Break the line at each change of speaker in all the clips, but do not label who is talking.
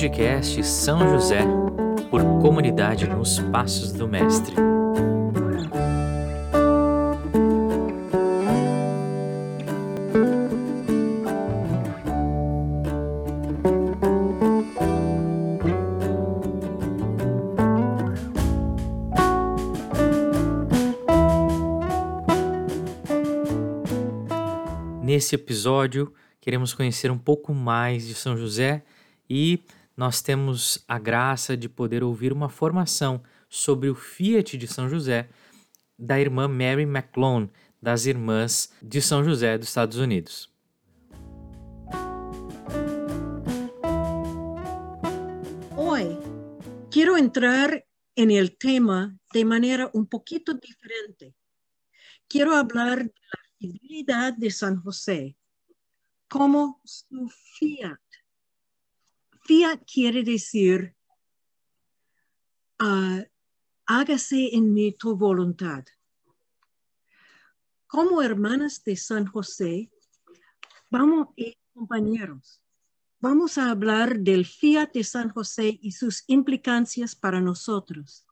podcast São José, por comunidade nos Passos do Mestre. Nesse episódio, queremos conhecer um pouco mais de São José e nós temos a graça de poder ouvir uma formação sobre o Fiat de São José da irmã Mary McClone, das Irmãs de São José dos Estados Unidos.
Hoy quiero entrar en el tema de manera un poquito diferente. Quiero hablar de la fidelidad de San José como su fiat. Fiat quiere decir, uh, hágase en mí tu voluntad. Como hermanas de San José, vamos, y compañeros, vamos a hablar del fiat de San José y sus implicancias para nosotros.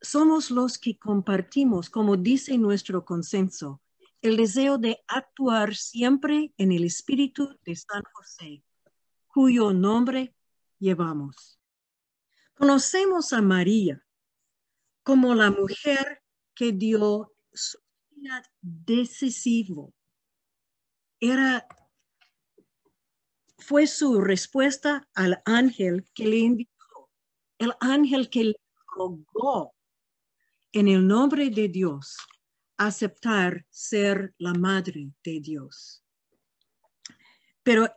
Somos los que compartimos, como dice nuestro consenso, el deseo de actuar siempre en el espíritu de San José, cuyo nombre llevamos. Conocemos a María como la mujer que dio su vida decisivo. Era, fue su respuesta al ángel que le invitó, el ángel que le rogó en el nombre de Dios aceptar ser la madre de Dios. Pero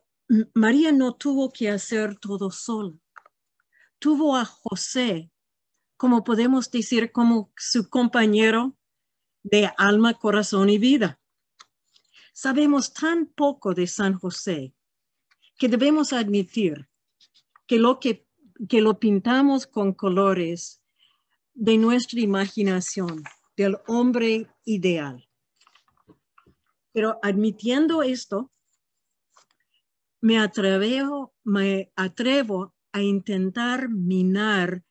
María no tuvo que hacer todo sola. Tuvo a José, como podemos decir, como su compañero de alma, corazón y vida. Sabemos tan poco de San José que debemos admitir que lo que, que lo pintamos con colores de nuestra imaginación del hombre ideal. Pero admitiendo esto, me atrevo, me atrevo a intentar minar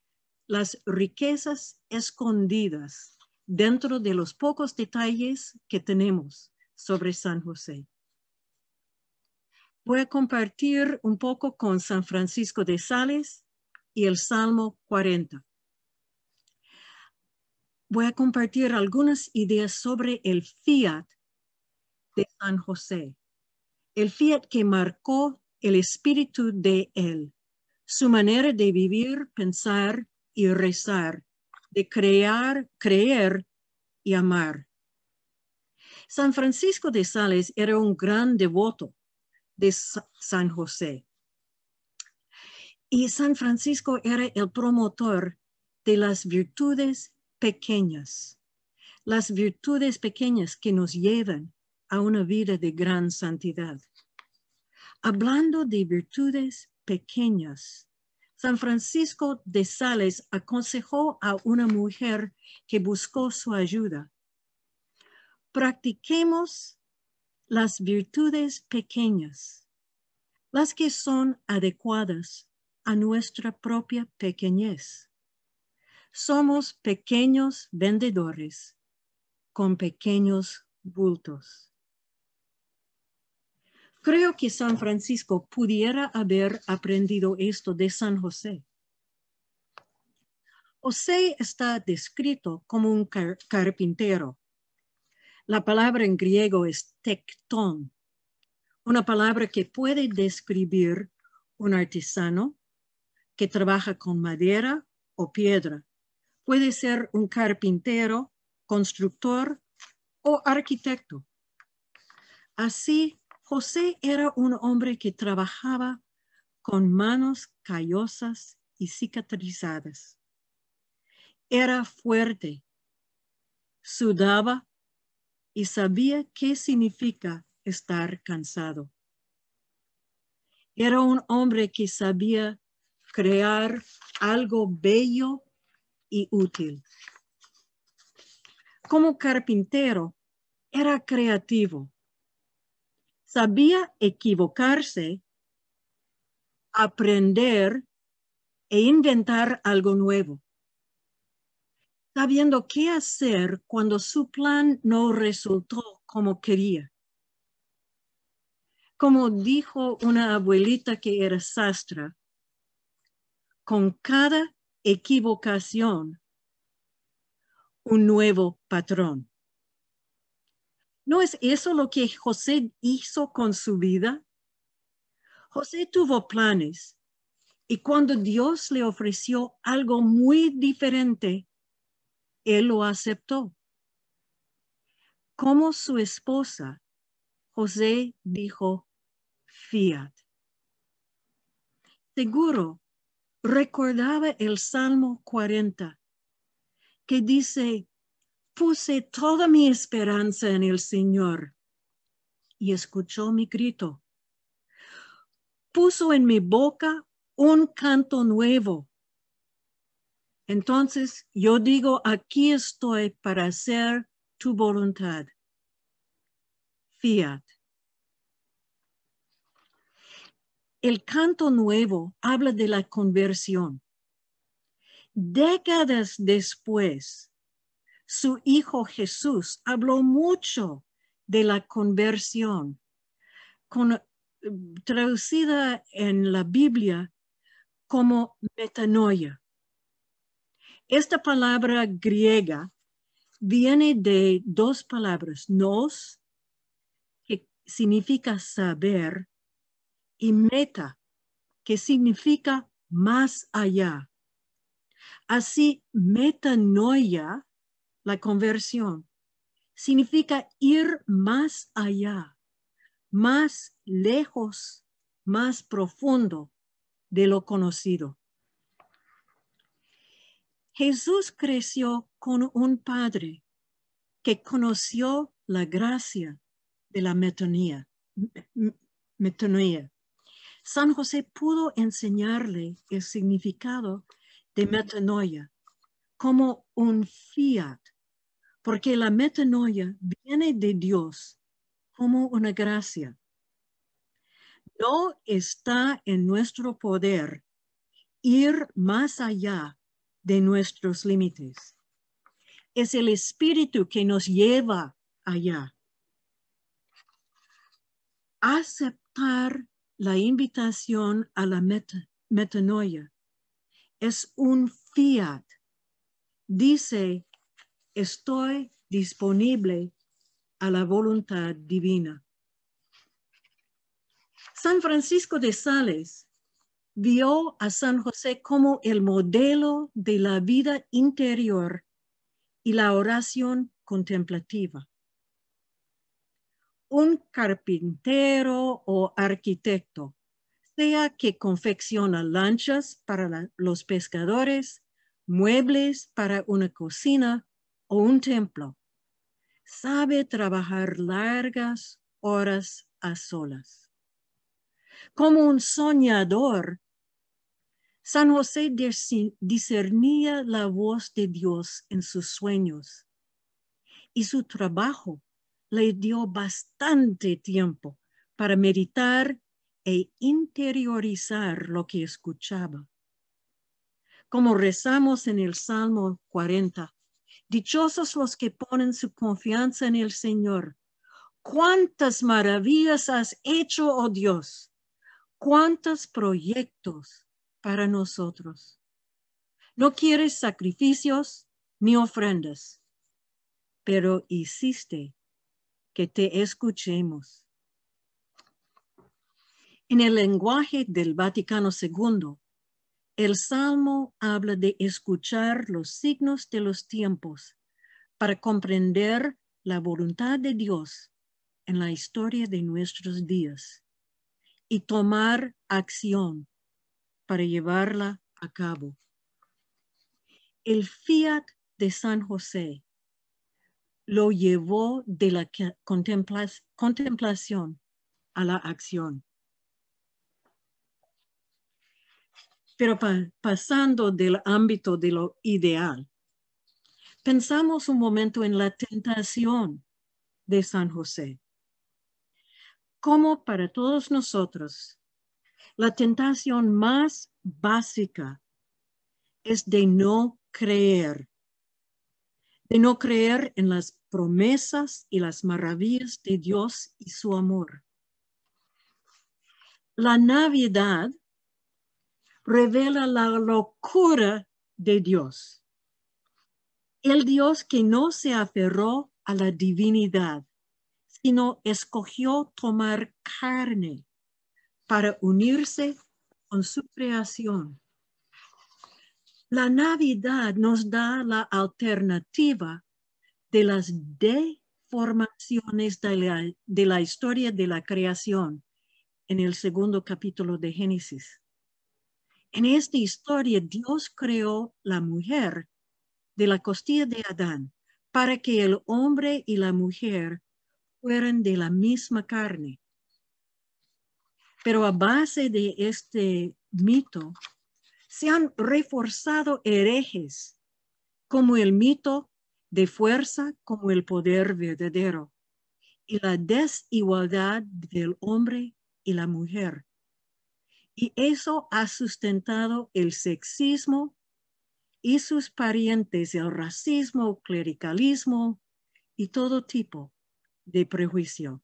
las riquezas escondidas dentro de los pocos detalles que tenemos sobre San José. Voy a compartir un poco con San Francisco de Sales y el Salmo 40 voy a compartir algunas ideas sobre el fiat de San José, el fiat que marcó el espíritu de él, su manera de vivir, pensar y rezar, de crear, creer y amar. San Francisco de Sales era un gran devoto de San José. Y San Francisco era el promotor de las virtudes pequeñas, las virtudes pequeñas que nos llevan a una vida de gran santidad. Hablando de virtudes pequeñas, San Francisco de Sales aconsejó a una mujer que buscó su ayuda. Practiquemos las virtudes pequeñas, las que son adecuadas a nuestra propia pequeñez. Somos pequeños vendedores con pequeños bultos. Creo que San Francisco pudiera haber aprendido esto de San José. José está descrito como un carpintero. La palabra en griego es tectón, una palabra que puede describir un artesano que trabaja con madera o piedra Puede ser un carpintero, constructor o arquitecto. Así, José era un hombre que trabajaba con manos callosas y cicatrizadas. Era fuerte, sudaba y sabía qué significa estar cansado. Era un hombre que sabía crear algo bello y útil. Como carpintero, era creativo. Sabía equivocarse aprender e inventar algo nuevo, sabiendo qué hacer cuando su plan no resultó como quería. Como dijo una abuelita que era sastra, con cada equivocación, un nuevo patrón. ¿No es eso lo que José hizo con su vida? José tuvo planes y cuando Dios le ofreció algo muy diferente, él lo aceptó. Como su esposa, José dijo, fiat. Seguro recordaba el Salmo 40, que dice, puse toda mi esperanza en el Señor y escuchó mi grito. Puso en mi boca un canto nuevo. Entonces yo digo, aquí estoy para hacer tu voluntad. Fiat. El canto nuevo habla de la conversión. Décadas después, su hijo Jesús habló mucho de la conversión, traducida en la Biblia como metanoia. Esta palabra griega viene de dos palabras, nos, que significa saber, y meta, que significa más allá. Así, metanoia, la conversión, significa ir más allá, más lejos, más profundo de lo conocido. Jesús creció con un padre que conoció la gracia de la metanoia. San José pudo enseñarle el significado de metanoia como un fiat, porque la metanoia viene de Dios como una gracia. No está en nuestro poder ir más allá de nuestros límites. Es el Espíritu que nos lleva allá. Aceptar la invitación a la metanoia es un fiat. Dice, estoy disponible a la voluntad divina. San Francisco de Sales vio a San José como el modelo de la vida interior y la oración contemplativa un carpintero o arquitecto, sea que confecciona lanchas para los pescadores, muebles para una cocina o un templo, sabe trabajar largas horas a solas. Como un soñador, San José discernía la voz de Dios en sus sueños y su trabajo le dio bastante tiempo para meditar e interiorizar lo que escuchaba. Como rezamos en el Salmo 40, dichosos los que ponen su confianza en el Señor. Cuántas maravillas has hecho, oh Dios, cuántos proyectos para nosotros. No quieres sacrificios ni ofrendas, pero hiciste que te escuchemos. En el lenguaje del Vaticano II, el Salmo habla de escuchar los signos de los tiempos para comprender la voluntad de Dios en la historia de nuestros días y tomar acción para llevarla a cabo. El fiat de San José lo llevó de la contemplación a la acción. Pero pasando del ámbito de lo ideal, pensamos un momento en la tentación de San José. Como para todos nosotros, La tentación más básica es de no creer, de no creer en las promesas y las maravillas de Dios y su amor. La Navidad revela la locura de Dios. El Dios que no se aferró a la divinidad, sino escogió tomar carne para unirse con su creación. La Navidad nos da la alternativa de las deformaciones de la, de la historia de la creación en el segundo capítulo de Génesis. En esta historia, Dios creó la mujer de la costilla de Adán para que el hombre y la mujer fueran de la misma carne. Pero a base de este mito, se han reforzado herejes como el mito de fuerza como el poder verdadero y la desigualdad del hombre y la mujer. Y eso ha sustentado el sexismo y sus parientes, el racismo, clericalismo y todo tipo de prejuicio.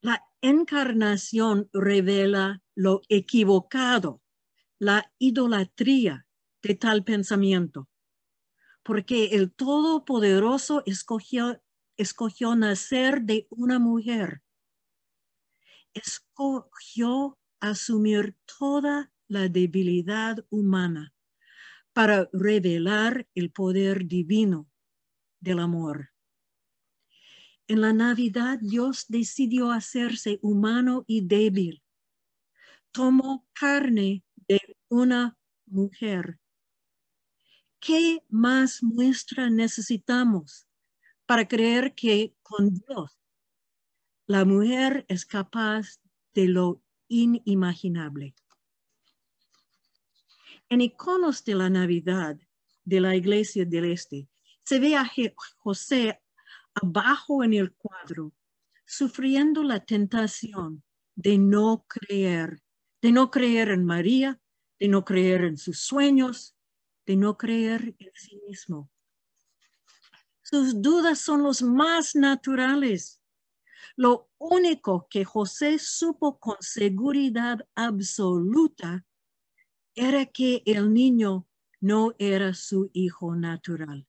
La encarnación revela lo equivocado, la idolatría de tal pensamiento, porque el Todopoderoso escogió, escogió nacer de una mujer escogió asumir toda la debilidad humana para revelar el poder divino del amor. En la Navidad Dios decidió hacerse humano y débil. Tomó carne de una mujer. ¿Qué más muestra necesitamos para creer que con Dios la mujer es capaz de lo inimaginable. En iconos de la Navidad de la Iglesia del Este, se ve a José abajo en el cuadro, sufriendo la tentación de no creer, de no creer en María, de no creer en sus sueños, de no creer en sí mismo. Sus dudas son los más naturales lo único que José supo con seguridad absoluta era que el niño no era su hijo natural.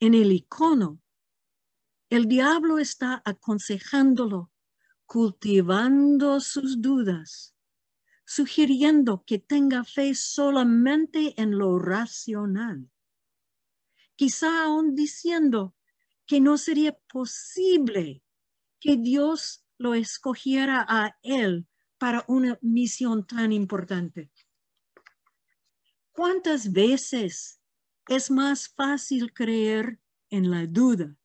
En el icono, el diablo está aconsejándolo, cultivando sus dudas, sugiriendo que tenga fe solamente en lo racional. Quizá aún diciendo, que no sería posible que Dios lo escogiera a él para una misión tan importante. ¿Cuántas veces es más fácil creer en la duda,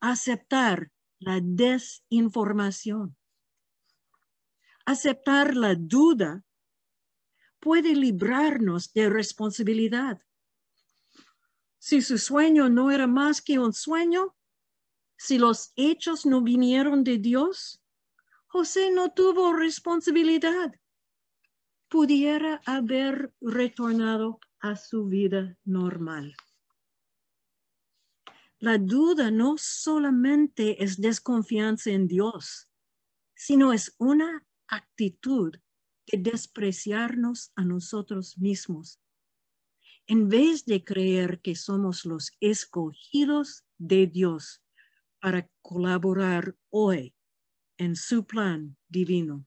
aceptar la desinformación? Aceptar la duda puede librarnos de responsabilidad si su sueño no era más que un sueño, si los hechos no vinieron de Dios, José no tuvo responsabilidad. Pudiera haber retornado a su vida normal. La duda no solamente es desconfianza en Dios, sino es una actitud de despreciarnos a nosotros mismos en vez de creer que somos los escogidos de Dios para colaborar hoy en su plan divino.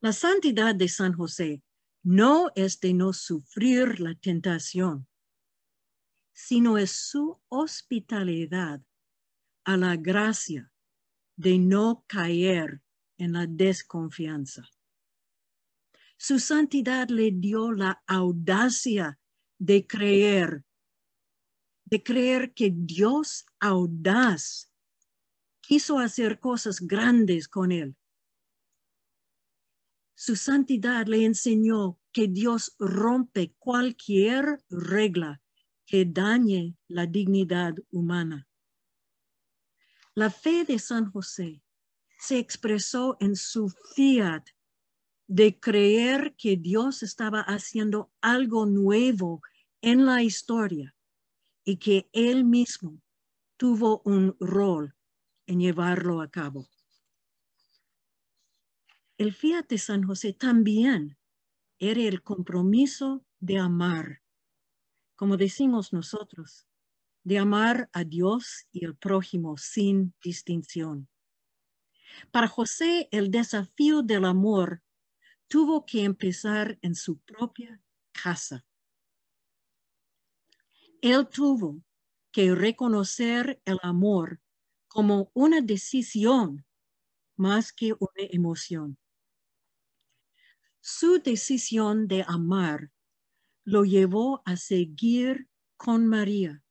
La santidad de San José no es de no sufrir la tentación, sino es su hospitalidad a la gracia de no caer en la desconfianza. Su santidad le dio la audacia de creer, de creer que Dios audaz quiso hacer cosas grandes con él. Su santidad le enseñó que Dios rompe cualquier regla que dañe la dignidad humana. La fe de San José se expresó en su fiat de creer que Dios estaba haciendo algo nuevo en la historia y que él mismo tuvo un rol en llevarlo a cabo. El fiat de San José también era el compromiso de amar, como decimos nosotros, de amar a Dios y al prójimo sin distinción. Para José, el desafío del amor tuvo que empezar en su propia casa. Él tuvo que reconocer el amor como una decisión más que una emoción. Su decisión de amar lo llevó a seguir con María,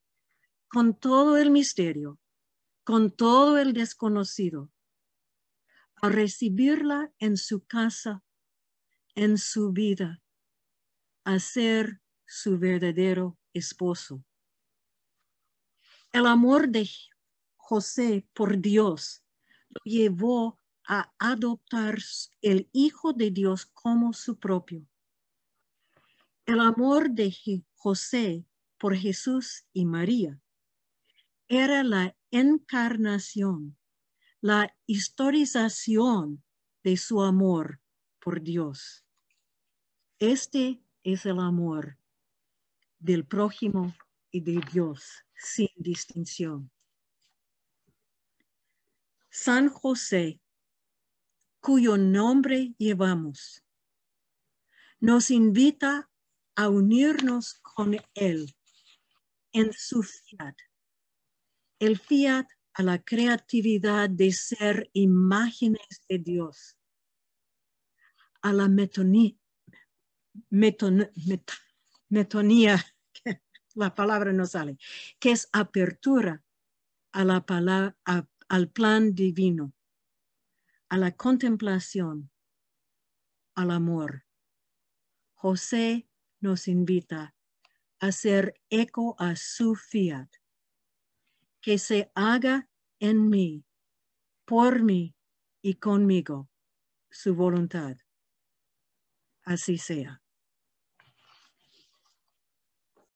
con todo el misterio, con todo el desconocido, a recibirla en su casa, en su vida, a ser su verdadero esposo. El amor de José por Dios lo llevó a adoptar el Hijo de Dios como su propio. El amor de José por Jesús y María era la encarnación, la historización de su amor por Dios. Este es el amor del prójimo y de Dios sin distinción. San José, cuyo nombre llevamos, nos invita a unirnos con Él en su fiat, el fiat a la creatividad de ser imágenes de Dios, a la metonía, metonía, la palabra no sale, que es apertura a la palabra, al plan divino, a la contemplación, al amor. José nos invita a hacer eco a su fiat, que se haga en mí, por mí y conmigo su voluntad. Así sea.